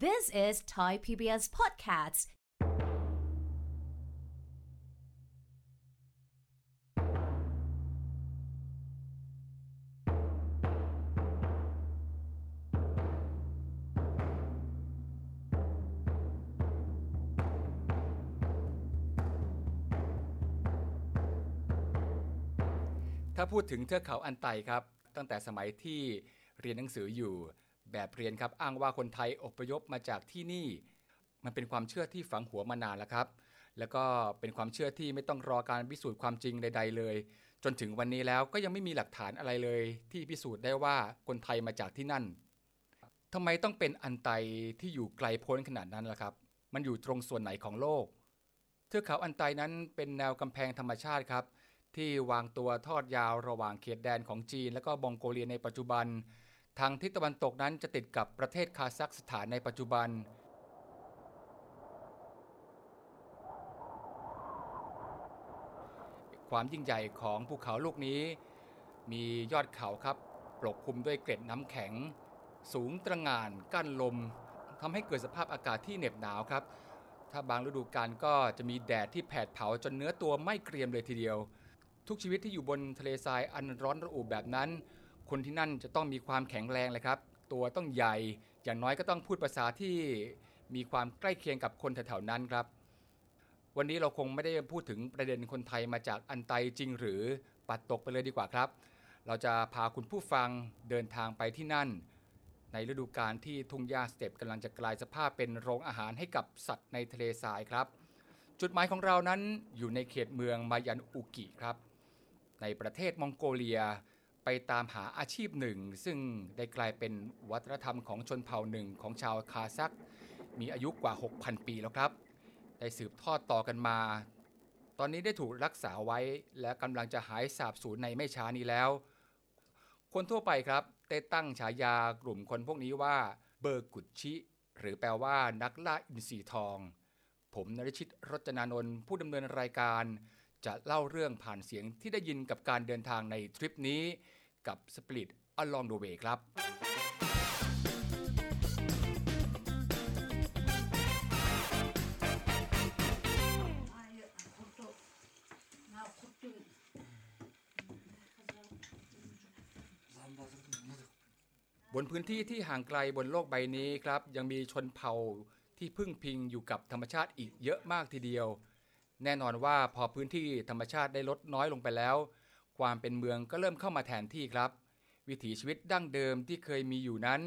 This is Thai PBS Podcasts. ถ้าพูดถึงเทือกเขาอันไตครับ ตั้งแต่สมัยที่เรียนหนังสืออยู่ แบบเรียนครับอ้างว่าคนไทยอพยพมาจากที่นี่ มันเป็นความเชื่อที่ฝังหัวมานานแล้วครับ แล้วก็เป็นความเชื่อที่ไม่ต้องรอการพิสูจน์ความจริงใด ๆ เลย จนถึงวันนี้แล้วก็ยังไม่มีหลักฐานอะไรเลย ที่พิสูจน์ได้ว่าคนไทยมาจากที่นั่นทำไมต้องเป็นอันไตที่อยู่ไกลโพ้นขนาดนั้นล่ะครับ มันอยู่ตรงส่วนไหนของโลก เทือกเขาอันไตนั้นเป็นแนวกำแพงธรรมชาติครับ ที่วางตัวทอดยาวระหว่างเขตแดนของจีน และก็มองโกเลียในปัจจุบัน ทางทิศตะวันตกนั้นจะติดกับประเทศคาซัคสถานในปัจจุบัน ความยิ่งใหญ่ของภูเขาลูกนี้ มียอดเขาครับปกคลุมด้วยเกล็ดน้ำแข็ง สูงตระงานกั้นลมทำให้เกิดสภาพอากาศที่เหน็บหนาวครับ ถ้าบางฤดูกาลก็จะมีแดดที่แผดเผาจนเนื้อตัวไม่เกรียมเลยทีเดียว ทุกชีวิตที่อยู่บนทะเลทรายอันร้อนระอุแบบนั้น คนที่นั่นจะต้องมีความแข็งแรงเลยครับ ตัวต้องใหญ่อย่างน้อยก็ต้องพูดภาษาที่มีความใกล้เคียงกับคนแถวๆนั้นครับ วันนี้เราคงไม่ได้พูดถึงประเด็นคนไทยมาจากอันไตจริงหรือปัดตกไปเลยดีกว่าครับ เราจะพาคุณผู้ฟังเดินทางไปที่นั่น ในฤดูกาลที่ทุ่งหญ้าสเต็ปกำลังจะกลายสภาพเป็นโรงอาหารให้กับสัตว์ในทะเลทรายครับ จุดหมายของเรานั้นอยู่ในเขตเมืองมายันอุกิครับ ในประเทศมองโกเลีย ไปตามหาอาชีพหนึ่ง ซึ่งได้กลายเป็นวัฒนธรรมของชนเผ่าหนึ่งของชาวคาซัก มีอายุกว่า 6,000 ปีแล้วครับ ได้สืบทอดต่อกันมา ตอนนี้ได้ถูกรักษาไว้ และกำลังจะหายสาบสูญในไม่ช้านี้แล้ว คนทั่วไปครับได้ตั้งฉายากลุ่มคนพวกนี้ว่าเบอร์กุชิ หรือแปลว่านักล่าอินทรีทอง ผมนริชิตรจนานนท์ผู้ดำเนินรายการจะเล่าเรื่องผ่านเสียงที่ได้ยินกับการเดินทางในทริปนี้ กับ Split Along the Way ครับบนพื้นที่ที่ห่างไกลบนโลกใบนี้ครับ ยังมีชนเผ่าที่พึ่งพิงอยู่กับธรรมชาติอีกเยอะมากทีเดียว แน่นอนว่าพอพื้นที่ธรรมชาติได้ลดน้อยลงไปแล้ว ความเป็นเมืองก็เริ่มเข้ามาแทนที่ครับ วิถีชีวิตดั้งเดิมที่เคยมีอยู่นั้น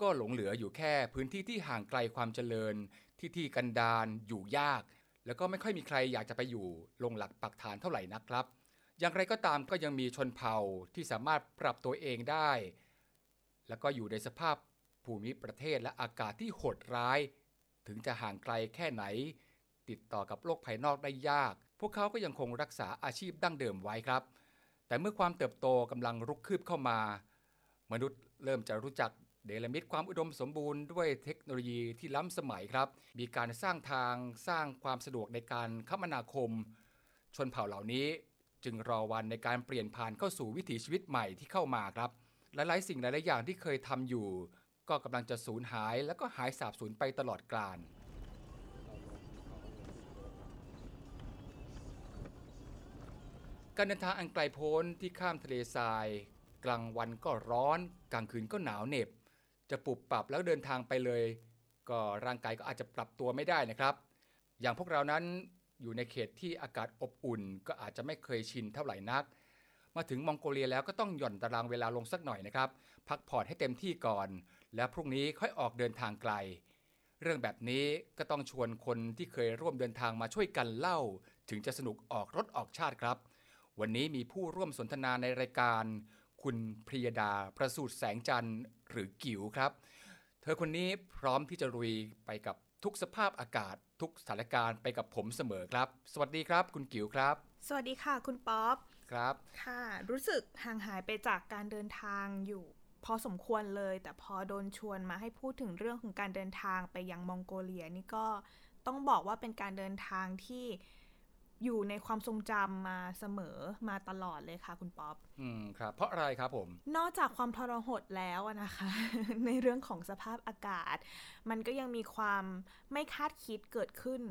ก็หลงเหลืออยู่แค่พื้นที่ที่ห่างไกลความเจริญ ที่ที่กันดารอยู่ยาก แล้วก็ไม่ค่อยมีใครอยากจะไปอยู่ลงหลักปักฐานเท่าไหร่นักครับ อย่างไรก็ตามก็ยังมีชนเผ่าที่สามารถปรับตัวเองได้ แล้วก็อยู่ในสภาพภูมิประเทศและอากาศที่โหดร้าย ถึงจะห่างไกลแค่ไหน ติดต่อกับโลกภายนอกได้ยาก พวกเขาก็ยังคงรักษาอาชีพดั้งเดิมไว้ครับ แต่เมื่อความเติบโตกำลังรุกคืบเข้ามา มนุษย์เริ่มจะรู้จักเดลมิตความอุดมสมบูรณ์ด้วยเทคโนโลยีที่ล้ำสมัยครับ มีการสร้างทางสร้างความสะดวกในการคมนาคม ชนเผ่าเหล่านี้จึงรอวันในการเปลี่ยนผ่านเข้าสู่วิถีชีวิตใหม่ที่เข้ามาครับ หลายๆ สิ่งหลายๆอย่างที่เคยทำอยู่ ก็กำลังจะสูญหายแล้วก็หายสาบสูญไปตลอดกาล การเดินทางอันไกลโพ้นที่ข้ามทะเลทราย กลางวันก็ร้อน กลางคืนก็หนาวเหน็บ จะปรับปรับแล้วเดินทางไปเลย ก็ร่างกายก็อาจจะปรับตัวไม่ได้นะครับ อย่างพวกเรานั้นอยู่ในเขตที่อากาศอบอุ่น ก็อาจจะไม่เคยชินเท่าไหร่นัก มาถึงมองโกเลียแล้วก็ต้องหย่อนตารางเวลาลงสักหน่อยนะครับ พักผ่อนให้เต็มที่ก่อน แล้วพรุ่งนี้ค่อยออกเดินทางไกล เรื่องแบบนี้ก็ต้องชวนคนที่เคยร่วมเดินทางมาช่วยกันเล่า ถึงจะสนุกออกรถออกชาติครับ วันนี้มีผู้ร่วมสนทนาในรายการ คุณพริยดาประสูติแสงจันทร์หรือกิ๋วครับ เธอคนนี้พร้อมที่จะรุยไปกับทุกสภาพอากาศ ทุกสถานการณ์ไปกับผมเสมอครับ สวัสดีครับคุณกิ๋วครับ สวัสดีค่ะคุณป๊อปครับค่ะ รู้สึกห่างหายไปจากการเดินทางอยู่พอสมควรเลย แต่พอโดนชวนมาให้พูดถึงเรื่องของการเดินทางไปยังมองโกเลียนี่ก็ต้องบอกว่าเป็นการเดินทางที่ อยู่ในความทรงจำมาเสมอมาตลอดเลยค่ะ คุณป๊อปอืมครับ เพราะอะไรครับผม นอกจากความทรหดแล้วอะนะคะ ในเรื่องของสภาพอากาศ มันก็ยังมีความไม่คาดคิดเกิดขึ้น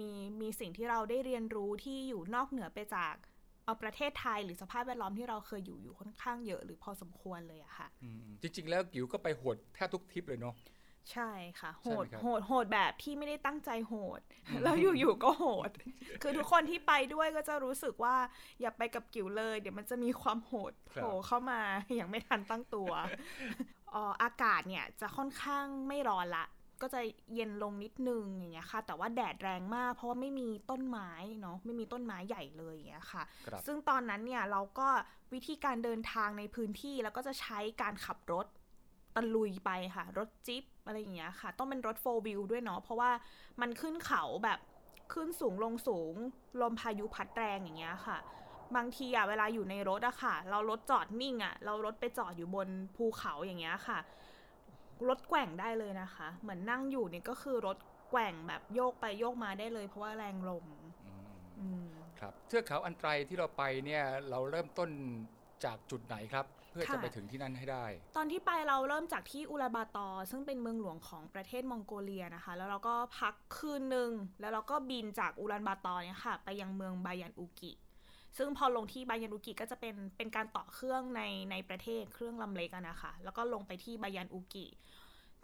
มีมีสิ่งที่เราได้เรียนรู้ที่อยู่นอกเหนือไปจากเอาประเทศไทยหรือสภาพแวดล้อมที่เราเคยอยู่อยู่ค่อนข้างเยอะหรือพอสมควรเลยอะค่ะอืมจริงๆ แล้วกิ๋วก็ไปโหดแทบทุกทริปเลยเนาะ ใช่ค่ะ โหใช่ไหมดครับโหด โหดแบบที่ไม่ได้ตั้งใจโหด แล้วอยู่ๆก็โหด คือทุกคนที่ไปด้วยก็จะรู้สึกว่าอย่าไปกับกิ๋วเลย เดี๋ยวมันจะมีความโหดโผล่เข้ามาอย่างไม่ทันตั้งตัวเอ่ออากาศเนี่ยจะค่อนข้างไม่ร้อนละ ก็จะเย็นลงนิดนึงอย่างเงี้ยค่ะ แต่ว่าแดดแรงมาก เพราะว่าไม่มีต้นไม้เนาะไม่มีต้นไม้ใหญ่เลยอย่างเงี้ยค่ะครับซึ่งตอนนั้นเนี่ยเราก็วิธีการเดินทางในพื้นที่แล้วก็จะใช้การขับรถ ตะลุยไปค่ะ รถจิ๊บอะไรอย่างเงี้ยค่ะ ต้องเป็นรถโฟวิวด้วยเนาะเพราะว่ามันขึ้นเขาแบบขึ้นสูงลงสูง ลมพายุพัดแรงอย่างเงี้ยค่ะ บางทีอะเวลาอยู่ในรถอะค่ะ เรารถจอดนิ่งอะเรารถไปจอดอยู่บนภูเขาอย่างเงี้ยค่ะ รถแกว่งได้เลยนะคะ เหมือนนั่งอยู่เนี่ยก็คือรถแกว่งแบบโยกไปโยกมาได้เลย เพราะว่าแรงลมอืมอืมครับเทือกเขาอันไตรที่เราไปเนี่ยเราเริ่มต้นจากจุดไหนครับเพื่อจะค่ะไปถึงที่นั่นให้ได้ ตอนที่ไปเราเริ่มจากที่อุลานบาตอร์ซึ่งเป็นเมืองหลวงของประเทศมองโกเลียนะคะ แล้วเราก็พักคืนหนึ่งแล้วเราก็บินจากอุลานบาตอร์เนี่ยค่ะ ไปยังเมืองบายันอุกิซึ่งพอลงที่บายันอุกิก็จะเป็นเป็นการต่อเครื่องในในประเทศเครื่องลำเล็กอะนะคะ แล้วก็ลงไปที่บายันอุกิ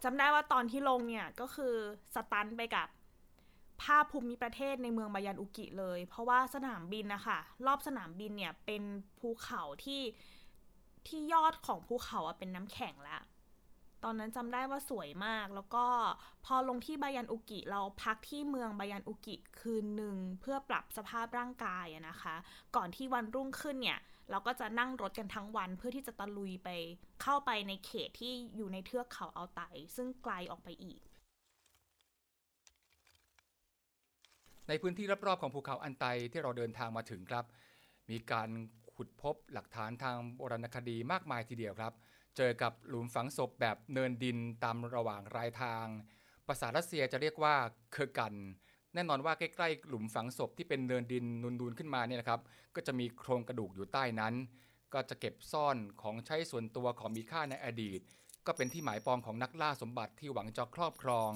จำได้ว่าตอนที่ลงเนี่ยก็คือ stun ไปกับภาพภูมิประเทศในเมืองบายันอุกิเลย เพราะว่าสนามบินนะคะรอบสนามบินเนี่ยเป็นภูเขาที่ ที่ยอดของภูเขาอะเป็นน้ำแข็งแล้วตอนนั้นจำได้ว่าสวยมาก แล้วก็พอลงที่บายันอุกิเราพักที่เมืองบายันอุกิคืนหนึ่งเพื่อปรับสภาพร่างกายนะคะ ก่อนที่วันรุ่งขึ้นเนี่ย เราก็จะนั่งรถกันทั้งวันเพื่อที่จะตะลุยไปเข้าไปในเขตที่อยู่ในเทือกเขาเอาไตซึ่งไกลออกไปอีก ในพื้นที่รอบๆของภูเขาอัลไตที่เราเดินทางมาถึงครับ มีการ ขุดพบหลักฐานทางโบราณคดีมากมายทีเดียวครับ เจอกับหลุมฝังศพแบบเนินดินตามระหว่างรายทาง ภาษารัสเซียจะเรียกว่า kurgan แน่นอนว่าใกล้ๆหลุมฝังศพที่เป็นเนินดินนูนๆขึ้นมาเนี่ยนะครับ ก็จะมีโครงกระดูกอยู่ใต้นั้น ก็จะเก็บซ่อนของใช้ส่วนตัวของมีค่าในอดีต ก็เป็นที่หมายปองของนักล่าสมบัติที่หวังจะครอบครอง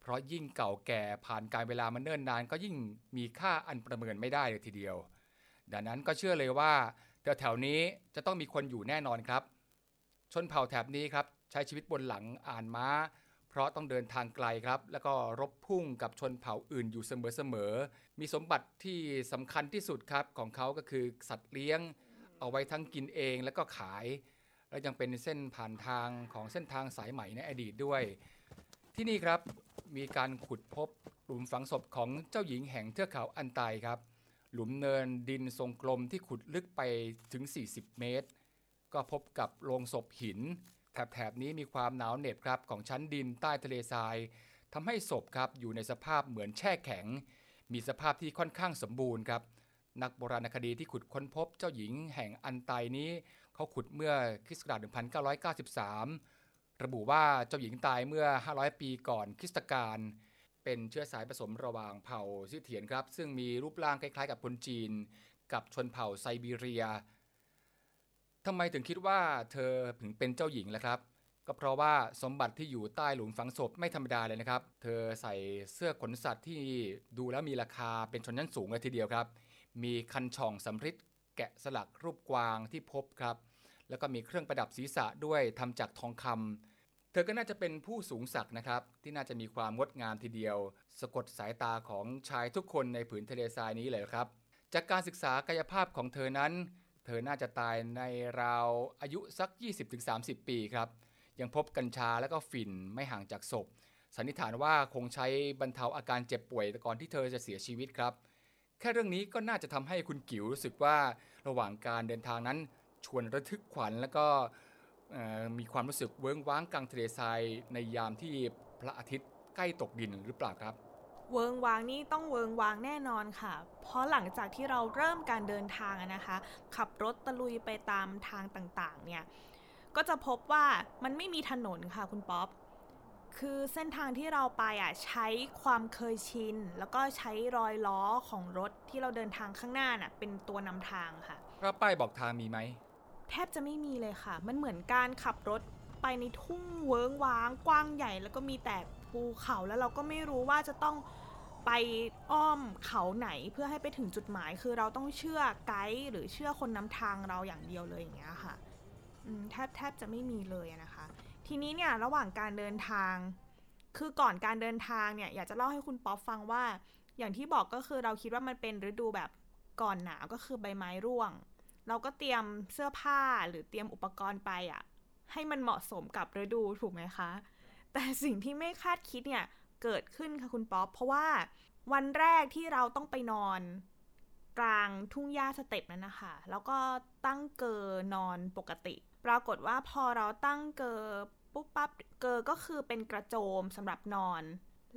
เพราะยิ่งเก่าแก่ผ่านการเวลามันเนิ่นนาน ก็ยิ่งมีค่าอันประเมินไม่ได้เลยทีเดียว ดังนั้นก็เชื่อเลยว่าแถวๆนี้จะต้องมีคนอยู่แน่นอนครับ ชนเผ่าแถบนี้ครับใช้ชีวิตบนหลังอ่านม้า เพราะต้องเดินทางไกลครับ แล้วก็รบพุ่งกับชนเผ่าอื่นอยู่เสมอๆมีสมบัติที่สำคัญที่สุดครับของเขาก็คือสัตว์เลี้ยง เอาไว้ทั้งกินเองแล้วก็ขาย และยังเป็นเส้นผ่านทางของเส้นทางสายใหม่ในอดีตด้วย ที่นี่ครับมีการขุดพบหลุมฝังศพของเจ้าหญิงแห่งเทือกเขาอันไตครับ หลุมเนินดินทรงกลมที่ขุดลึกไปถึง 40 เมตร ก็พบกับโลงศพหิน แถบๆนี้มีความหนาวเหน็บครับของชั้นดินใต้ทะเลทรายทำให้ศพครับอยู่ในสภาพเหมือนแช่แข็ง มีสภาพที่ค่อนข้างสมบูรณ์ครับนักโบราณคดีที่ขุดค้นพบเจ้าหญิงแห่งอันไตนี้ เขาขุดเมื่อคริสต์ศักราช1993 ระบุว่าเจ้าหญิงตายเมื่อ 500 ปีก่อนคริสตกาล เป็นเชื้อสายผสมระหว่างเผ่าซิเถียนครับ ซึ่งมีรูปร่างคล้ายๆ กับคนจีน กับชนเผ่าไซบีเรียทำไมถึงคิดว่าเธอถึงเป็นเจ้าหญิงล่ะครับ ก็เพราะว่าสมบัติที่อยู่ใต้หลุมฝังศพไม่ธรรมดาเลยนะครับ เธอใส่เสื้อขนสัตว์ที่ดูแล้วมีราคาเป็นชนชั้นสูงเลยทีเดียวครับ มีคันช่องสำริดแกะสลักรูปกวางที่พบครับ แล้วก็มีเครื่องประดับศีรษะด้วยทำจากทองคำ เธอก็น่าจะเป็นผู้สูงศักดิ์นะครับ ที่น่าจะมีความงดงามทีเดียว สะกดสายตาของชายทุกคนในผืนทะเลทรายนี้เลยครับ จากการศึกษากายภาพของเธอนั้น เธอน่าจะตายในราวอายุสัก 20-30 ปีครับ ยังพบกัญชาและก็ฝิ่นไม่ห่างจากศพ สันนิษฐานว่าคงใช้บรรเทาอาการเจ็บป่วยก่อนที่เธอจะเสียชีวิตครับ แค่เรื่องนี้ก็น่าจะทำให้คุณกิ๋วรู้สึกว่าระหว่างการเดินทางนั้นชวนระทึกขวัญแล้วก็ มีความรู้สึกเวิ้งว้างกลางทะเลทรายในยามที่พระอาทิตย์ใกล้ตกดินหรือเปล่าครับ เวิงวางนี่ต้องเวิงวางแน่นอนค่ะ เพราะหลังจากที่เราเริ่มการเดินทางอะนะคะ ขับรถตะลุยไปตามทางต่างๆ เนี่ย ก็จะพบว่ามันไม่มีถนนค่ะคุณป๊อปคือเส้นทางที่เราไปอะใช้ความเคยชิน แล้วก็ใช้รอยล้อของรถที่เราเดินทางข้างหน้าน่ะเป็นตัวนำทางค่ะ แล้วป้ายบอกทางมีไหม แทบจะไม่มีเลยค่ะ มันเหมือนการขับรถไปในทุ่งเวิ้งว้างกว้างใหญ่ แล้วก็มีแต่ภูเขาแล้วเราก็ไม่รู้ว่าจะต้องไปอ้อมเขาไหนเพื่อให้ไปถึงจุดหมาย คือเราต้องเชื่อไกด์หรือเชื่อคนนำทางเราอย่างเดียวเลยอย่างเงี้ยค่ะแทบแทบจะไม่มีเลยนะคะ ทีนี้เนี่ยระหว่างการเดินทาง คือก่อนการเดินทางเนี่ยอยากจะเล่าให้คุณป๊อปฟังว่า อย่างที่บอกก็คือเราคิดว่ามันเป็นฤดูแบบก่อนหนาวก็คือใบไม้ร่วง เราก็เตรียมเสื้อผ้าหรือเตรียมอุปกรณ์ไปอะ่ะ ให้มันเหมาะสมกับฤดูถูกไหมคะ แต่สิ่งที่ไม่คาดคิดเนี่ยเกิดขึ้นค่ะคุณป๊อป เพราะว่าวันแรกที่เราต้องไปนอน กลางทุ่งหญ้าสเต็ปนั้นนะคะ แล้วก็ตั้งเกอนอนปกติ ปรากฏว่าพอเราตั้งเกอปุ๊บปั๊บเกอก็คือเป็นกระโจมสำหรับนอน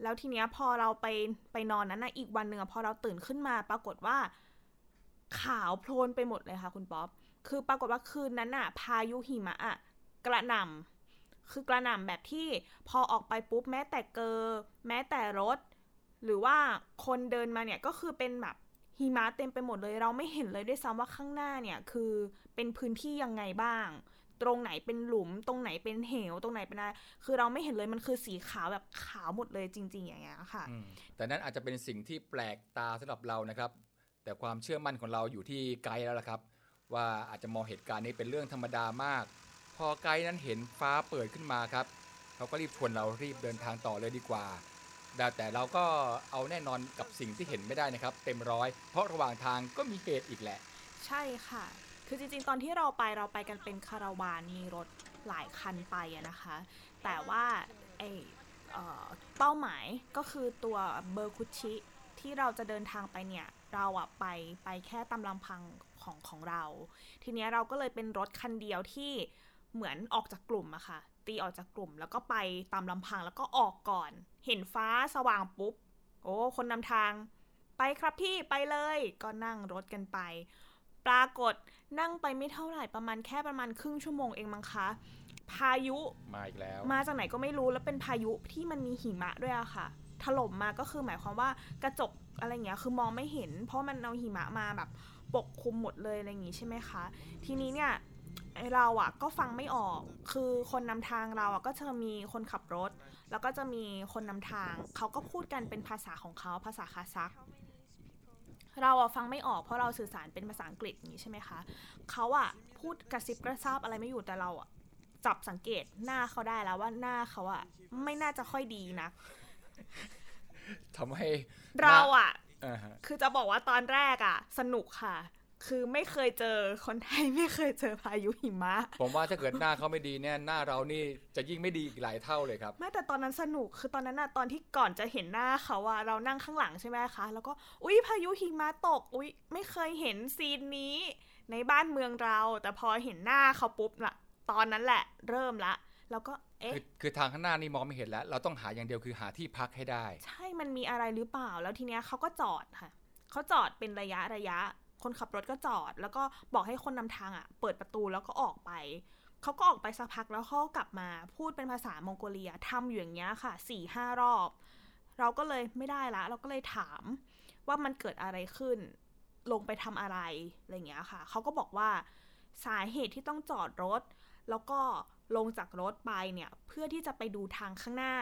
แล้วทีเนี้ยพอเราไปไปนอนนั้นนะอีกวันหนึ่งพอเราตื่นขึ้นมา ปรากฏว่า ขาวโพลนไปหมดเลยค่ะคุณป๊อป คือปรากฏว่าคืนนั้นอะพายุหิมะอะกระหน่ำคือกระหน่ำแบบที่พอออกไปปุ๊บแม้แต่เกอแม้แต่รถ หรือว่าคนเดินมาเนี่ยก็คือเป็นแบบหิมะเต็มไปหมดเลย เราไม่เห็นเลยด้วยซ้ำว่าข้างหน้าเนี่ยคือเป็นพื้นที่ยังไงบ้าง ตรงไหนเป็นหลุม ตรงไหนเป็นเหว ตรงไหนเป็นอะไร คือเราไม่เห็นเลยมันคือสีขาวแบบขาวหมดเลยจริง ๆ อย่างเงี้ยค่ะ แต่นั้นอาจจะเป็นสิ่งที่แปลกตาสำหรับเรานะครับ แต่ความเชื่อมั่นของเราอยู่ที่ไกด์แล้วล่ะครับ ว่าอาจจะมองเหตุการณ์นี้เป็นเรื่องธรรมดามาก พอไกด์นั้นเห็นฟ้าเปิดขึ้นมาครับเขาก็รีบชวนเรารีบเดินทางต่อเลยดีกว่าแต่เราก็เอาแน่นอนกับสิ่งที่เห็นไม่ได้นะครับ เต็มร้อย เพราะระหว่างทางก็มีเหตุอีกแหละ ใช่ค่ะ คือจริงๆ ตอนที่เราไปเราไปกันเป็นคาราวานมีรถหลายคันไปนะคะ แต่ว่าไอเอ่อเป้าหมายก็คือตัวเบอร์คุชิที่เราจะเดินทางไปเนี่ย เราอะไปไปแค่ตามลำพังของของเรา ทีเนี้ยเราก็เลยเป็นรถคันเดียวที่เหมือนออกจากกลุ่มอะค่ะ ตีออกจากกลุ่มแล้วก็ไปตามลำพังแล้วก็ออกก่อน เห็นฟ้าสว่างปุ๊บ โอ้คนนำทาง ไปครับพี่ไปเลย ก็นั่งรถกันไป ปรากฏนั่งไปไม่เท่าไหร่ประมาณแค่ประมาณครึ่งชั่วโมงเองมั้งคะพายุมาอีกแล้ว มาจากไหนก็ไม่รู้แล้วเป็นพายุที่มันมีหิมะด้วยอะค่ะ ถล่มมาก็คือหมายความว่ากระจก อะไรเงี้ยคือมองไม่เห็น เพราะมันเอาหิมะมาแบบปกคลุมหมดเลยอะไรอย่างงี้ใช่ไหมคะ ทีนี้เนี่ยเราอะก็ฟังไม่ออก คือคนนำทางเราอะก็จะมีคนขับรถ แล้วก็จะมีคนนำทาง เขาก็พูดกันเป็นภาษาของเขาภาษาคาซัก เราอะฟังไม่ออกเพราะเราสื่อสารเป็นภาษาอังกฤษอย่างนี้ใช่ไหมคะ เขาอะพูดกระซิบกระซาบอะไรไม่อยู่แต่เราอะจับสังเกตหน้าเขาได้แล้วว่าหน้าเขาอะไม่น่าจะค่อยดีนะ ทำให้เราอะอ่าฮะคือจะบอกว่าตอนแรกอะสนุกค่ะ คือไม่เคยเจอคนไทยไม่เคยเจอพายุหิมะ ผมว่าถ้าเกิดหน้าเขาไม่ดีเนี่ยหน้าเรานี่จะยิ่งไม่ดีอีกหลายเท่าเลยครับไม่แต่ตอนนั้นสนุกคือตอนนั้นอะตอนที่ก่อนจะเห็นหน้าเขาอะเรานั่งข้างหลังใช่ไหมคะแล้วก็อุ๊ยพายุหิมะตก อุ๊ยไม่เคยเห็นซีนนี้ ในบ้านเมืองเรา แต่พอเห็นหน้าเขาปุ๊บล่ะตอนนั้นแหละ เริ่มละ แล้วก็ เอ๊ะ คือคือทางข้างหน้านี่มองไม่เห็นแล้ว เราต้องหาอย่างเดียวคือหาที่พักให้ได้ ใช่มันมีอะไรหรือเปล่า แล้วทีเนี้ยเขาก็จอดค่ะ เขาจอดเป็นระยะระยะ คนขับรถก็จอด แล้วก็บอกให้คนนำทางอะ เปิดประตูแล้วก็ออกไป เขาก็ออกไปสักพักแล้วเขาก็กลับมาพูดเป็นภาษามองโกเลียทำอยู่อย่างเงี้ยค่ะสี่ห้ารอบ เราก็เลยไม่ได้ละ เราก็เลยถามว่ามันเกิดอะไรขึ้น ลงไปทำอะไรอะไรอย่างเงี้ยค่ะ เขาก็บอกว่าสาเหตุที่ต้องจอดรถ แล้วก็ ลงจากรถไปเนี่ย เพื่อที่จะไปดูทางข้างหน้า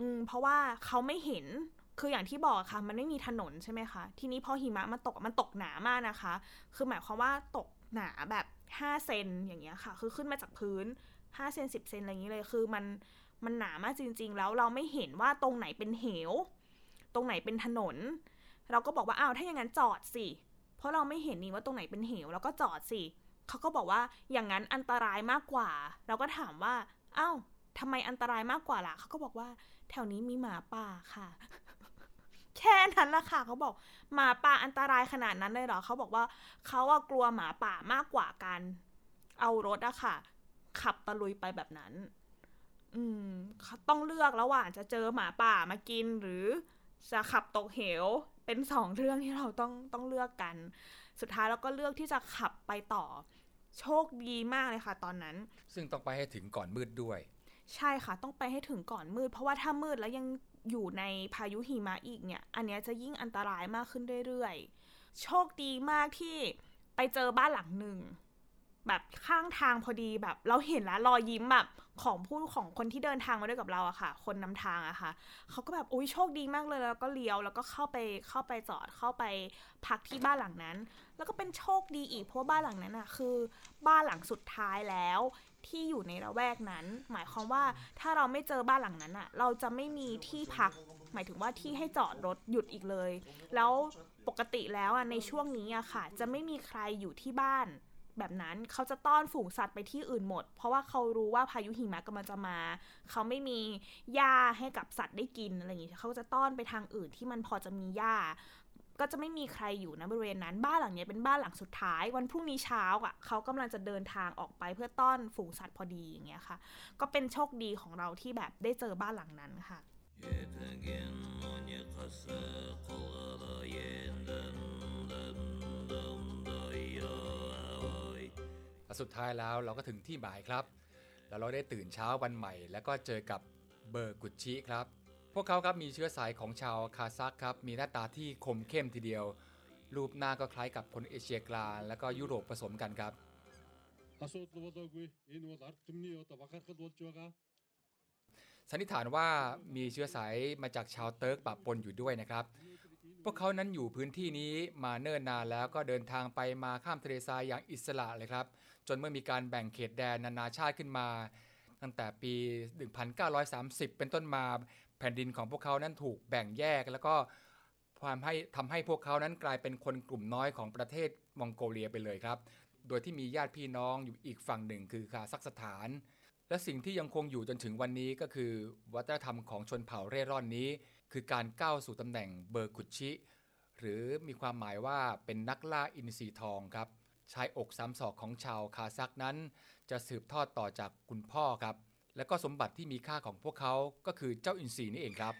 อืม เพราะว่าเขาไม่เห็นคืออย่างที่บอกค่ะ มันไม่มีถนนใช่ไหมคะ ทีนี้พอหิมะมันตกมันตกหนามากนะคะ คือหมายความว่าตกหนาแบบ5เซนอย่างเงี้ยค่ะ คือขึ้นมาจากพื้น5เซน10เซนอะไรอย่างเงี้ยเลยคือมันมันหนามากจริง ๆ แล้วเราไม่เห็นว่าตรงไหนเป็นเหว ตรงไหนเป็นถนน เราก็บอกว่าอ้าวถ้าอย่างนั้นจอดสิเพราะเราไม่เห็นนี่ว่าตรงไหนเป็นเหวแล้วก็จอดสิ เขาก็บอกว่าอย่างนั้นอันตรายมากกว่า เราก็ถามว่าอ้าวทำไมอันตรายมากกว่าล่ะเขาก็บอกว่า แถวนี้มีหมาป่าค่ะ แค่นั้นละค่ะเขาบอกหมาป่าอันตรายขนาดนั้นเลยเหรอเขาบอกว่าเขาอะกลัวหมาป่ามากกว่าการเอารถอะค่ะ ขับตะลุยไปแบบนั้น อืมเขาต้องเลือกระหว่างจะเจอหมาป่ามากินหรือจะขับตกเหวเป็นสองเรื่องที่เราต้องต้องเลือกกัน สุดท้ายเราก็เลือกที่จะขับไปต่อ โชคดีมากเลยค่ะ ตอนนั้น ซึ่งต้องไปให้ถึงก่อนมืดด้วย ใช่ค่ะ ต้องไปให้ถึงก่อนมืด เพราะว่าถ้ามืดแล้วยังอยู่ในพายุหิมะอีกเนี่ย อันเนี้ยจะยิ่งอันตรายมากขึ้นเรื่อยๆ โชคดีมากที่ไปเจอบ้านหลังหนึ่ง แบบข้างทางพอดีแบบ เราเห็นแล้วรอยยิ้มแบบของผู้ของคนที่เดินทางมาด้วยกับเราอะค่ะ คนนำทางอะค่ะเขาก็แบบโอ้ยโชคดีมากเลยแล้วก็เลี้ยวแล้วก็เข้าไปเข้าไปจอดเข้าไปพักที่บ้านหลังนั้น แล้วก็เป็นโชคดีอีกเพราะบ้านหลังนั้นอะคือบ้านหลังสุดท้ายแล้วที่อยู่ในระแวกนั้น หมายความว่าถ้าเราไม่เจอบ้านหลังนั้นอะเราจะไม่มีที่พัก หมายถึงว่าที่ให้จอดรถหยุดอีกเลย แล้วปกติแล้วอะในช่วงนี้อะค่ะ จะไม่มีใครอยู่ที่บ้าน แบบนั้นเขาจะต้อนฝูงสัตว์ไปที่อื่นหมด เพราะว่าเขารู้ว่าพายุหิมะกำลังจะมา เขาไม่มีหญ้าให้กับสัตว์ได้กินอะไรอย่างนี้เขาจะต้อนไปทางอื่นที่มันพอจะมีหญ้าก็จะไม่มีใครอยู่นะบริเวณนั้นบ้านหลังนี้เป็นบ้านหลังสุดท้าย วันพรุ่งนี้เช้าอะเขากำลังจะเดินทางออกไปเพื่อต้อนฝูงสัตว์พอดีอย่างเงี้ยค่ะ ก็เป็นโชคดีของเราที่แบบได้เจอบ้านหลังนั้นค่ะ และสุดท้ายแล้วเราก็ถึงที่หมายครับ แล้วเราได้ตื่นเช้าวันใหม่ แล้วก็เจอกับเบอร์คุชิครับ พวกเขาครับมีเชื้อสายของชาวคาซัคครับ มีหน้าตาที่คมเข้มทีเดียว รูปหน้าก็คล้ายกับคนเอเชียกลางและก็ยุโรปผสมกันครับ สันนิษฐานว่ามีเชื้อสายมาจากชาวเติร์กปะปนอยู่ด้วยนะครับ พวกเขานั้นอยู่พื้นที่นี้มาเนิ่นนานแล้วก็เดินทางไปมาข้ามทะเลทรายอย่างอิสระเลยครับ จนเมื่อมีการแบ่งเขตแดนนานาชาติขึ้นมา ตั้งแต่ปี 1930 เป็นต้นมาแผ่นดินของพวกเขานั้นถูกแบ่งแยก แล้วก็ทำให้ทำให้พวกเขานั้นกลายเป็นคนกลุ่มน้อยของประเทศมองโกเลียไปเลยครับ โดยที่มีญาติพี่น้องอยู่อีกฝั่งหนึ่งคือคาซัคสถาน และสิ่งที่ยังคงอยู่จนถึงวันนี้ก็คือ วัฒนธรรมของชนเผ่าเร่ร่อนนี้ คือการก้าวสู่ตำแหน่งเบอร์กุชิ หรือมีความหมายว่าเป็นนักล่าอินทรีทองครับ ชายอกสามศอกของชาวคาซักนั้น จะสืบทอดต่อจากคุณพ่อครับ และก็สมบัติที่มีค่าของพวกเขาก็คือเจ้าอินทรีนี่เองครับ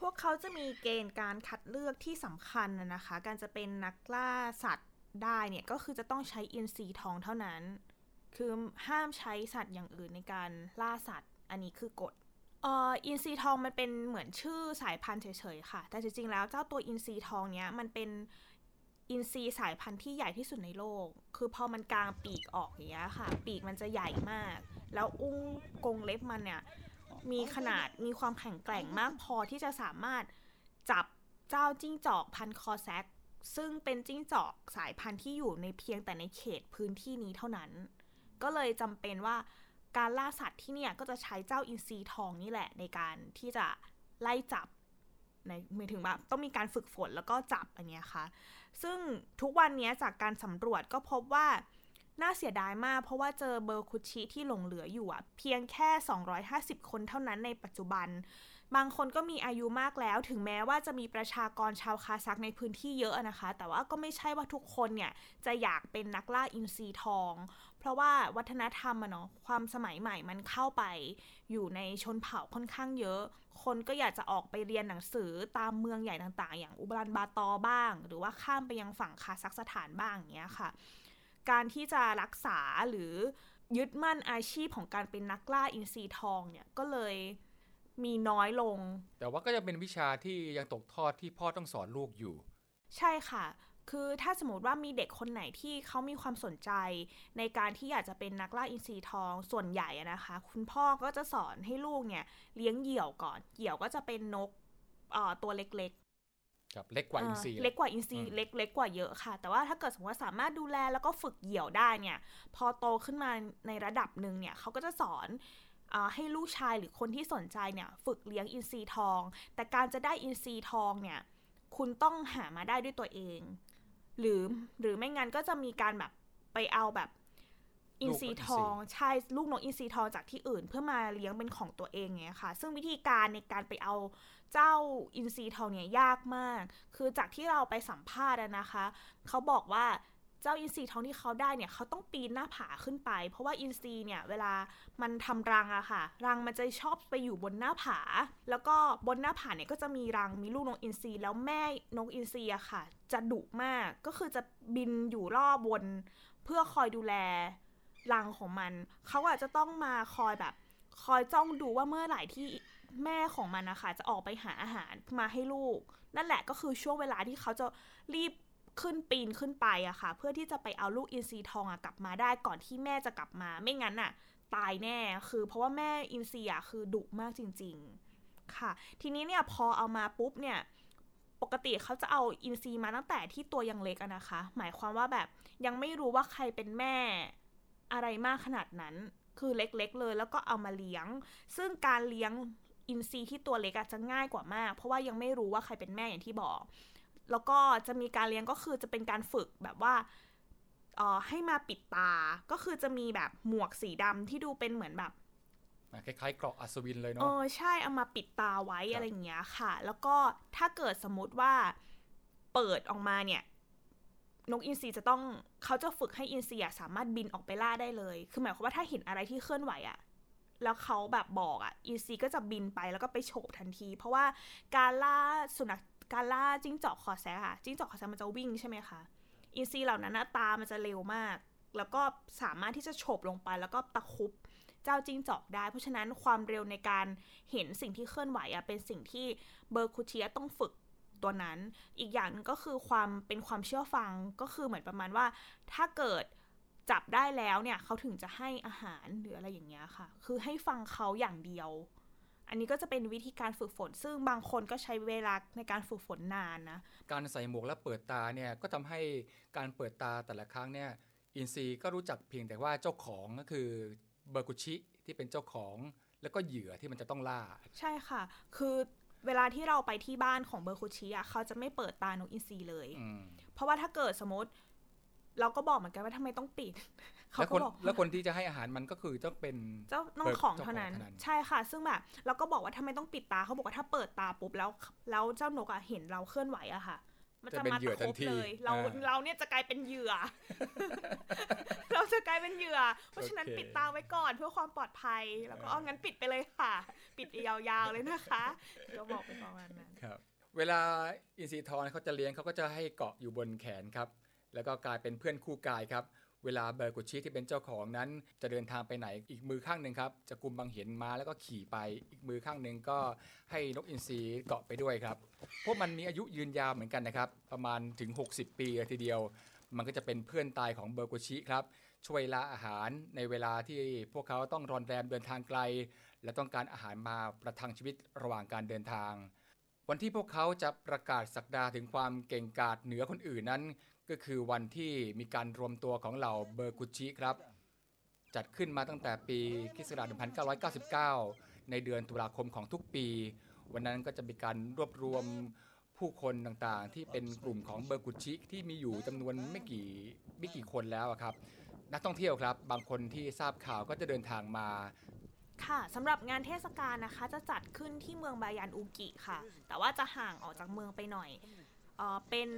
พวกเขาจะมีเกณฑ์การคัดเลือกที่สำคัญนะคะ การจะเป็นนักล่าสัตว์ได้เนี่ยก็คือจะต้องใช้อินทรีทองเท่านั้น คือห้ามใช้สัตว์อย่างอื่นในการล่าสัตว์ อันนี้คือกฎอินทรีทองมันเป็นเหมือนชื่อสายพันธุ์เฉยๆค่ะ แต่จริงๆแล้วเจ้าตัวอินทรีทองเนี้ยมันเป็น อินทรีสายพันธุ์ที่ใหญ่ที่สุดในโลก คือพอมันกลางปีกออกอย่างเงี้ยค่ะ ปีกมันจะใหญ่มาก แล้วอุ้งกงเล็บมันเนี่ย มีขนาดมีความแข็งแกร่งมากพอที่จะสามารถจับเจ้าจิ้งจอกพันคอแซกซึ่งเป็นจิ้งจอกสายพันธุ์ที่อยู่ในเพียงแต่ในเขตพื้นที่นี้เท่านั้น ก็เลยจำเป็นว่าการล่าสัตว์ที่เนี่ยก็จะใช้เจ้าอินทรีทองนี่แหละในการที่จะไล่จับ ในหมายถึงว่าต้องมีการฝึกฝนแล้วก็จับอันเนี้ยค่ะ ซึ่งทุกวันนี้จากการสำรวจก็พบว่าน่าเสียดายมาก เพราะว่าเจอเบอร์คุชิที่หลงเหลืออยู่อะเพียงแค่ 250 คนเท่านั้นในปัจจุบัน บางคนก็มีอายุมากแล้ว ถึงแม้ว่าจะมีประชากรชาวคาซักในพื้นที่เยอะนะคะ แต่ว่าก็ไม่ใช่ว่าทุกคนเนี่ยจะอยากเป็นนักล่าอินทรีทอง เพราะว่าวัฒนธรรมอะเนาะความสมัยใหม่มันเข้าไป อยู่ในชนเผ่าค่อนข้างเยอะ คนก็อยากจะออกไปเรียนหนังสือตามเมืองใหญ่ต่างๆ อย่างอุบลันบาตอบ้าง หรือว่าข้ามไปยังฝั่งคาซัคสถานบ้างอย่างเงี้ยค่ะ การที่จะรักษาหรือยึดมั่นอาชีพของการเป็นนักล่าอินทรีทองเนี่ยก็เลยมีน้อยลง แต่ว่าก็ยังเป็นวิชาที่ยังตกทอดที่พ่อต้องสอนลูกอยู่ ใช่ค่ะ คือถ้าสมมติว่ามีเด็กคนไหนที่เขามีความสนใจ ในการที่อยากจะเป็นนักล่าอินทรีทองส่วนใหญ่อะนะคะ คุณพ่อก็จะสอนให้ลูกเนี่ยเลี้ยงเหยี่ยวก่อน เหยี่ยวก็จะเป็นนกเอ่อตัวเล็กๆครับเล็กกว่าอินทรีเล็กกว่าอินทรีอืมเล็กเล็กกว่าเยอะค่ะ แต่ว่าถ้าเกิดสมมติว่าสามารถดูแลแล้วก็ฝึกเหยี่ยวได้เนี่ย พอโตขึ้นมาในระดับหนึ่งเนี่ยเขาก็จะสอนอาให้ลูกชายหรือคนที่สนใจเนี่ยฝึกเลี้ยงอินทรีทอง แต่การจะได้อินทรีทองเนี่ยคุณต้องหามาได้ด้วยตัวเอง หรือหรือไม่งั้นก็จะมีการแบบไปเอาแบบอินทรีทองใช่ลูกนกอินทรีทองจากที่อื่น เพื่อมาเลี้ยงเป็นของตัวเองไงค่ะ ซึ่งวิธีการในการไปเอาเจ้าอินทรีทองเนี่ยยากมาก คือจากที่เราไปสัมภาษณ์อะนะคะ เขาบอกว่าเจ้าอินทรีทองที่เขาได้เนี่ยเขาต้องปีนหน้าผาขึ้นไป เพราะว่าอินทรีเนี่ยเวลามันทำรังอะค่ะ รังมันจะชอบไปอยู่บนหน้าผา แล้วก็บนหน้าผาเนี่ยก็จะมีรังมีลูกนกอินทรีแล้วแม่นกอินทรีอะค่ะ จะดุมากก็คือจะบินอยู่รอบบน เพื่อคอยดูแลรังของมัน เขาอาจจะต้องมาคอยแบบ คอยจ้องดูว่าเมื่อไหร่ที่แม่ของมันนะคะจะออกไปหาอาหารมาให้ลูก นั่นแหละก็คือช่วงเวลาที่เขาจะรีบ ขึ้นปีนขึ้นไปอะค่ะ เพื่อที่จะไปเอาลูกอินทรีทองอะกลับมาได้ก่อนที่แม่จะกลับมา ไม่งั้นอะตายแน่คือเพราะว่าแม่อินทรีอะคือดุมากจริง ๆค่ะ ทีนี้เนี่ยพอเอามาปุ๊บเนี่ยปกติเขาจะเอาอินซีมาตั้งแต่ที่ตัวยังเล็กอะนะคะ หมายความว่าแบบยังไม่รู้ว่าใครเป็นแม่อะไรมากขนาดนั้น คือเล็กๆเลย แล้วก็เอามาเลี้ยง ซึ่งการเลี้ยงอินซีที่ตัวเล็กอะจะง่ายกว่ามาก เพราะว่ายังไม่รู้ว่าใครเป็นแม่อย่างที่บอก แล้วก็จะมีการเลี้ยงก็คือจะเป็นการฝึกแบบว่าเอ่อให้มาปิดตา ก็คือจะมีแบบหมวกสีดำที่ดูเป็นเหมือนแบบคล้ายๆเกราะอัศวินเลยเอเนาะอใช่เอามาปิดตาไว้ครับอะไรอย่างเงี้ยค่ะ แล้วก็ถ้าเกิดสมมติว่าเปิดออกมาเนี่ยนกอินทรีจะต้องเขาจะฝึกให้อินทรีอะสามารถบินออกไปล่าได้เลย คือหมายความว่าถ้าเห็นอะไรที่เคลื่อนไหวอะแล้วเขาแบบบอกอะอินทรีก็จะบินไปแล้วก็ไปโฉบทันที เพราะว่าการล่าสุนัข การล่าจิ้งจอก corsac ค่ะจิ้งจอก corsac มันจะวิ่งใช่ไหมคะอินทรีเหล่านั้นนะตามันจะเร็วมาก แล้วก็สามารถที่จะโฉบลงไป แล้วก็ตะครุบเจ้าจิ้งจอกได้ เพราะฉะนั้นความเร็วในการเห็นสิ่งที่เคลื่อนไหวอะเป็นสิ่งที่เบอร์คูเทียต้องฝึกตัวนั้น อีกอย่างนึงก็คือความเป็นความเชื่อฟังก็คือเหมือนประมาณว่า ถ้าเกิดจับได้แล้วเนี่ยเขาถึงจะให้อาหารหรืออะไรอย่างเงี้ยค่ะ คือให้ฟังเขาอย่างเดียว อันนี้ก็จะเป็นวิธีการฝึกฝน ซึ่งบางคนก็ใช้เวลาในการฝึกฝนนานนะ การใส่หมวกและเปิดตาเนี่ยก็ทำให้การเปิดตาแต่ละครั้งเนี่ยอินซีก็รู้จักเพียงแต่ว่าเจ้าของก็คือเบอร์กุชิที่เป็นเจ้าของแล้วก็เหยื่อที่มันจะต้องล่า ใช่ค่ะ คือเวลาที่เราไปที่บ้านของเบอร์คุชิอะเขาจะไม่เปิดตานกอินทรีเลยอืมเพราะว่าถ้าเกิดสมมติ เราก็บอกเหมือนกันว่าทำไมต้องปิดเขาแล้วก็คนบอกแล้วคนที่จะให้อาหารมันก็คือต้องเป็นเจ้าน้องเปิดของเจ้าของเท่านั้นเท่านั้น ใช่ค่ะ ซึ่งแบบเราก็บอกว่าทำไมต้องปิดตาเขาบอกว่าถ้าเปิดตาปุ๊บแล้ว แล้วเจ้านกอะเห็นเราเคลื่อนไหวอะค่ะ มันจะมาตะครุบเลยเราเราเนี่ยจะกลายเป็นเหยื่อ เราจะกลายเป็นเหยื่อ เพราะฉะนั้นปิดตาไว้ก่อนเพื่อความปลอดภัย แล้วก็เอางั้นปิดไปเลยค่ะ ปิดยาวๆเลยนะคะก็บอกไปประมาณนั้นครับ เวลาอินทรีทองเขาจะเลี้ยงเขาก็จะให้เกาะอยู่บนแขนครับ แล้วก็กลายเป็นเพื่อนคู่กายครับ เวลาเบอร์กุชิที่เป็นเจ้าของนั้น จะเดินทางไปไหนอีกมือข้างหนึ่งครับ จะกุมบังเหียนมาแล้วก็ขี่ไปอีกมือข้างหนึ่งก็ให้นกอินทรีเกาะไปด้วยครับพวกมันมีอายุยืนยาวเหมือนกันนะครับ ประมาณถึง 60 ปีเลยทีเดียว มันก็จะเป็นเพื่อนตายของเบอร์กุชิครับช่วยล่าอาหารในเวลาที่พวกเขาต้องรอนแรมเดินทางไกล และต้องการอาหารมาประทังชีวิตระหว่างการเดินทางวันที่พวกเขาจะประกาศสักดาถึงความเก่งกาจเหนือคนอื่นนั้น ก็คือวันที่มีการรวมตัวของเหล่าเบอร์กุชิครับ จัดขึ้นมาตั้งแต่ปีคศ1999 ในเดือนตุลาคมของทุกปี วันนั้นก็จะมีการรวบรวมผู้คนต่างๆ ที่เป็นกลุ่มของเบอร์กุชิที่มีอยู่จำนวนไม่กี่ไม่กี่คนแล้วครับ นักท่องเที่ยวครับ บางคนที่ทราบข่าวก็จะเดินทางมาค่ะสำหรับงานเทศกาลนะคะ จะจัดขึ้นที่เมืองบายันอุกิค่ะ แต่ว่าจะห่างออกจากเมืองไปหน่อยเออเป็น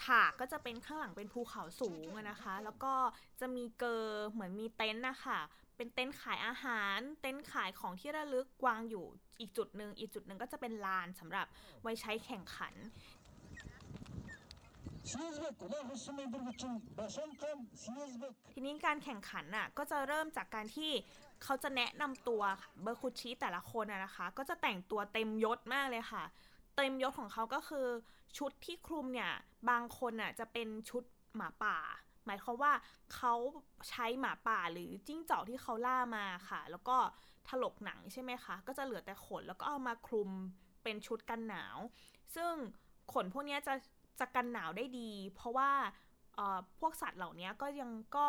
ฉากก็จะเป็นข้างหลังเป็นภูเขาสูงนะคะ แล้วก็จะมีเกอเหมือนมีเต็นท์นะคะเป็นเต็นท์ขายอาหาร เต็นท์ขายของที่ระลึกวางอยู่อีกจุดหนึ่งอีกจุดหนึ่งก็จะเป็นลานสำหรับไว้ใช้แข่งขัน ทีนี้การแข่งขันน่ะก็จะเริ่มจากการที่เขาจะแนะนำตัวเบอร์คุชิแต่ละคนนะคะ ก็จะแต่งตัวเต็มยศมากเลยค่ะ เต็มยศของเขาก็คือชุดที่คลุมเนี่ย บางคนอะจะเป็นชุดหมาป่า หมายความว่าเขาใช้หมาป่าหรือจิ้งจอกที่เขาล่ามาค่ะ แล้วก็ถลกหนังใช่ไหมคะ ก็จะเหลือแต่ขนแล้วก็เอามาคลุมเป็นชุดกันหนาว ซึ่งขนพวกนี้จะจะกันหนาวได้ดี เพราะว่า พวกสัตว์เหล่านี้ก็ยังก็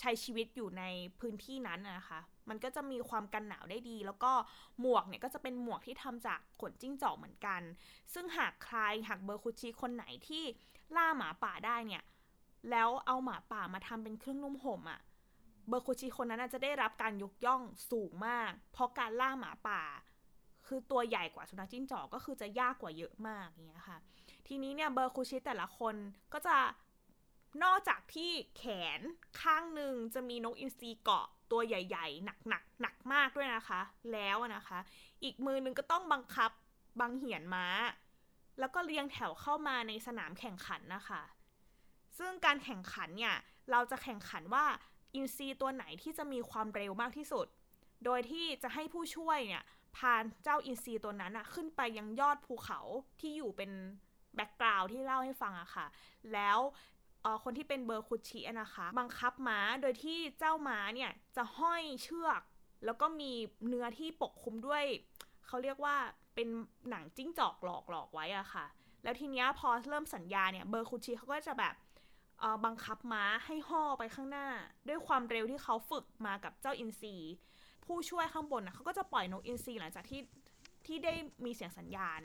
ใช้ชีวิตอยู่ในพื้นที่นั้นนะคะ มันก็จะมีความกันหนาวได้ดี แล้วก็หมวกเนี่ยก็จะเป็นหมวกที่ทำจากขนจิ้งจอกเหมือนกัน ซึ่งหากใครหากเบอร์คุชิคนไหนที่ล่าหมาป่าได้เนี่ย แล้วเอาหมาป่ามาทำเป็นเครื่องนุ่มห่มอะ่ะ เบอร์คุชิคนนั้นจะได้รับการยกย่องสูงมาก เพราะการล่าหมาป่า คือตัวใหญ่กว่าสุนัขจิ้งจอกก็คือจะยากกว่าเยอะมากอย่างเงี้ยค่ะ ทีนี้เนี่ยเบอร์คุชิแต่ละคนก็จะ นอกจากที่แขนข้างหนึ่งจะมีนกอินทรีเกาะตัวใหญ่ ๆ หนักๆหนักหนักมากด้วยนะคะ แล้วนะคะ อีกมือหนึงก็ต้องบังคับบังเหียนม้า แล้วก็เรียงแถวเข้ามาในสนามแข่งขันนะคะ ซึ่งการแข่งขันเนี่ยเราจะแข่งขันว่าอินทรีตัวไหนที่จะมีความเร็วมากที่สุด โดยที่จะให้ผู้ช่วยเนี่ยพาเจ้าอินทรีตัวนั้นอะขึ้นไปยังยอดภูเขาที่อยู่เป็น background ที่เล่าให้ฟังอะค่ะ แล้ว คนที่เป็นเบอร์คุชิอนะคะ บังคับม้าโดยที่เจ้าม้าเนี่ยจะห้อยเชือก แล้วก็มีเนื้อที่ปกคลุมด้วย เขาเรียกว่าเป็นหนังจิ้งจอกหลอกหลอกไว้อะค่ะ แล้วทีเนี้ยพอเริ่มสัญญาเนี่ยเบอร์คุชิเขาก็จะแบบบังคับม้าให้ห้อไปข้างหน้า ด้วยความเร็วที่เขาฝึกมากับเจ้าอินทรีผู้ช่วยข้างบนนะเขาก็จะปล่อยนกอินทรีหลังจากที่ที่ได้มีเสียงสัญญาณ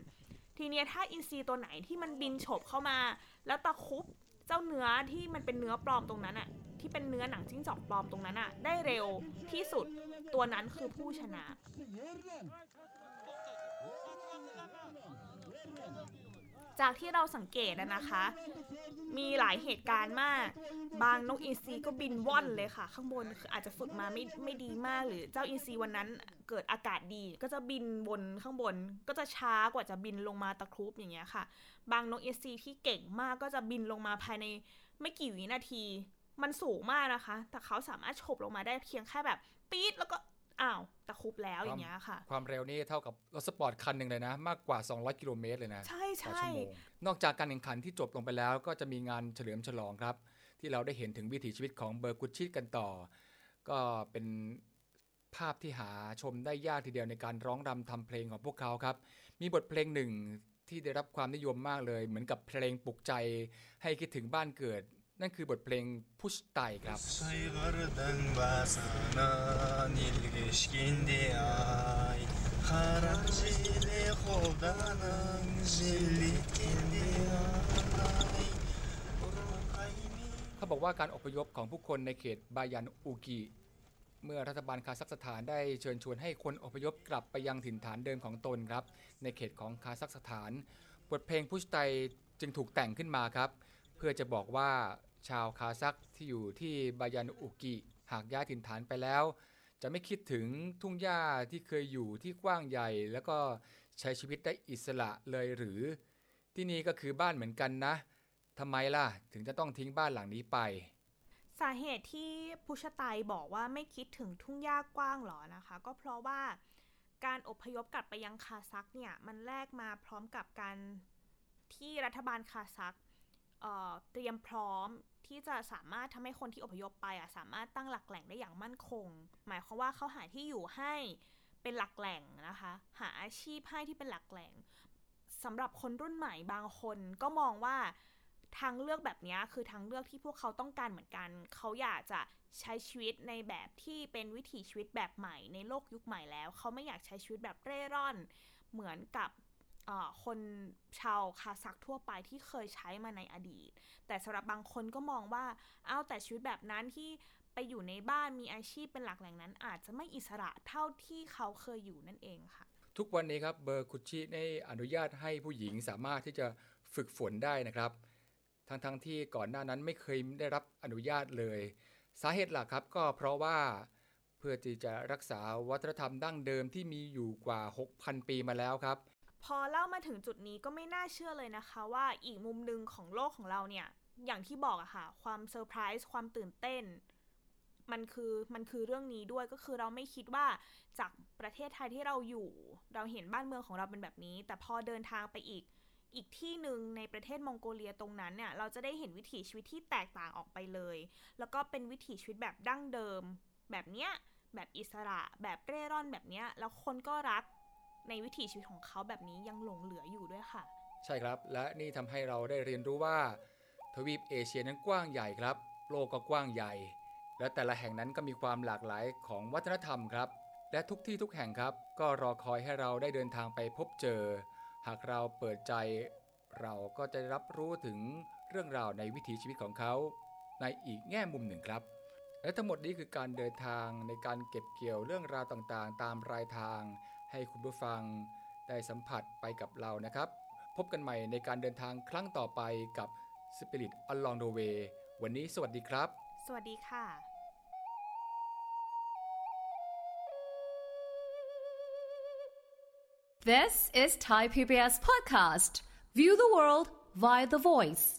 ทีเนี้ยถ้าอินทรีตัวไหนที่มันบินโฉบเข้ามา แล้วตะคุบ เจ้าเนื้อที่มันเป็นเนื้อปลอมตรงนั้นอะที่เป็นเนื้อหนังจิ้งจอกปลอมตรงนั้นอะได้เร็วที่สุดตัวนั้นคือผู้ชนะ จากที่เราสังเกตนะคะ มีหลายเหตุการณ์มาก บางนกอินทรีก็บินว่อนเลยค่ะ ข้างบนคืออาจจะฝึกมาไม่ไม่ดีมากหรือเจ้าอินทรีวันนั้นเกิดอากาศดี ก็จะบินบนข้างบนก็จะช้ากว่าจะบินลงมาตะครุบอย่างเงี้ยค่ะ บางนกอินทรีที่เก่งมากก็จะบินลงมาภายในไม่กี่วินาที มันสูงมากนะคะ แต่เขาสามารถโฉบลงมาได้เพียงแค่แบบปี๊ดแล้วก็ อ้าวตะครุบแล้วอย่างเงี้ยค่ะ ความเร็วนี่เท่ากับรถสปอร์ตคันหนึ่งเลยนะ มากกว่า 200 กิโลเมตรเลยนะ ใช่ต่อใช่ชั่วโมงนอกจากการแข่งขันที่จบลงไปแล้วก็จะมีงานเฉลิมฉลองครับ ที่เราได้เห็นถึงวิถีชีวิตของเบอร์กุชชิกันต่อ ก็เป็นภาพที่หาชมได้ยากทีเดียวในการร้องรำทำเพลงของพวกเขาครับ มีบทเพลงหนึ่งที่ได้รับความนิยมมากเลย เหมือนกับเพลงปลุกใจให้คิดถึงบ้านเกิด นั่นคือบทเพลงพุชไตครับ Sayvardan basana nilgeşkindi ay Haracile koldanan zillikindi ay เขาบอกว่าการอพยพของผู้คนในเขตบายันอูกิเมื่อรัฐบาลคาซัคสถานได้เชิญชวนให้คนอพยพกลับไปยังถิ่นฐานเดิมของตนครับ ในเขตของคาซัคสถาน บทเพลงพุชไตจึงถูกแต่งขึ้นมาครับ เพื่อจะบอกว่า ชาวคาซัคที่อยู่ที่บายันอุกิหากย้ายถิ่นฐานไปแล้ว จะไม่คิดถึงทุ่งหญ้าที่เคยอยู่ที่กว้างใหญ่ แล้วก็ใช้ชีวิตได้อิสระเลยหรือ ที่นี่ก็คือบ้านเหมือนกันนะทำไมล่ะถึงจะต้องทิ้งบ้านหลังนี้ไป สาเหตุที่พุชไตบอกว่าไม่คิดถึงทุ่งหญ้ากว้างหรอนะคะ ก็เพราะว่าการอพยพกลับไปยังคาซัคเนี่ยมันแลกมาพร้อมกับการที่รัฐบาลคาซัคเเตรียมพร้อม ที่จะสามารถทำให้คนที่อพยพไปอะสามารถตั้งหลักแหล่งได้อย่างมั่นคง หมายความว่าเขาหาที่อยู่ให้เป็นหลักแหล่งนะคะ หาอาชีพให้ที่เป็นหลักแหล่งสำหรับคนรุ่นใหม่บางคนก็มองว่าทางเลือกแบบนี้คือทางเลือกที่พวกเขาต้องการเหมือนกัน เขาอยากจะใช้ชีวิตในแบบที่เป็นวิถีชีวิตแบบใหม่ในโลกยุคใหม่แล้ว เขาไม่อยากใช้ชีวิตแบบเร่ร่อน เหมือนกับ คนชาวคาซักทั่วไปที่เคยใช้มาในอดีต แต่สำหรับบางคนก็มองว่าเอาแต่ชีวิตแบบนั้นที่ไปอยู่ในบ้านมีอาชีพเป็นหลักแหล่งนั้น อาจจะไม่อิสระเท่าที่เขาเคยอยู่นั่นเองค่ะ ทุกวันนี้ครับเบอร์คุชชิได้อนุญาตให้ผู้หญิงสามารถที่จะฝึกฝนได้นะครับทั้งๆทที่ก่อนหน้านั้นไม่เคยได้รับอนุญาตเลย สาเหตุหลักครับก็เพราะว่าเพื่อที่จะรักษาวัฒนธรรมดั้งเดิมที่มีอยู่กว่า 6,000 ปีมาแล้วครับ พอเล่ามาถึงจุดนี้ก็ไม่น่าเชื่อเลยนะคะ ว่าอีกมุมหนึ่งของโลกของเราเนี่ย อย่างที่บอกอะค่ะ ความเซอร์ไพรส์ความตื่นเต้น มันคือมันคือเรื่องนี้ด้วยก็คือเราไม่คิดว่าจากประเทศไทยที่เราอยู่ เราเห็นบ้านเมืองของเราเป็นแบบนี้ แต่พอเดินทางไปอีกอีกที่หนึ่งในประเทศมองโกเลียตรงนั้นเนี่ย เราจะได้เห็นวิถีชีวิตที่แตกต่างออกไปเลย แล้วก็เป็นวิถีชีวิตแบบดั้งเดิม แบบเนี้ยแบบอิสระ แบบเร่ร่อนแบบเนี้ยแล้วคนก็รัก ในวิถีชีวิตของเขาแบบนี้ยังหลงเหลืออยู่ด้วยค่ะ ใช่ครับ และนี่ทำให้เราได้เรียนรู้ว่า ทวีปเอเชียนั้นกว้างใหญ่ครับ โลกก็กว้างใหญ่ และแต่ละแห่งนั้นก็มีความหลากหลายของวัฒนธรรมครับ และทุกที่ทุกแห่งครับ ก็รอคอยให้เราได้เดินทางไปพบเจอ หากเราเปิดใจ เราก็จะรับรู้ถึงเรื่องราวในวิถีชีวิตของเขา ในอีกแง่มุมหนึ่งครับ และทั้งหมดนี้คือการเดินทางในการเก็บเกี่ยวเรื่องราวต่างๆ ตามรายทาง ให้คุณผู้ฟังได้สัมผัสไปกับเรานะครับ พบกันใหม่ในการเดินทางครั้งต่อไปกับ Spirit Along the Way วันนี้สวัสดีครับ สวัสดีค่ะ This is Thai PBS Podcast. View the world via the voice.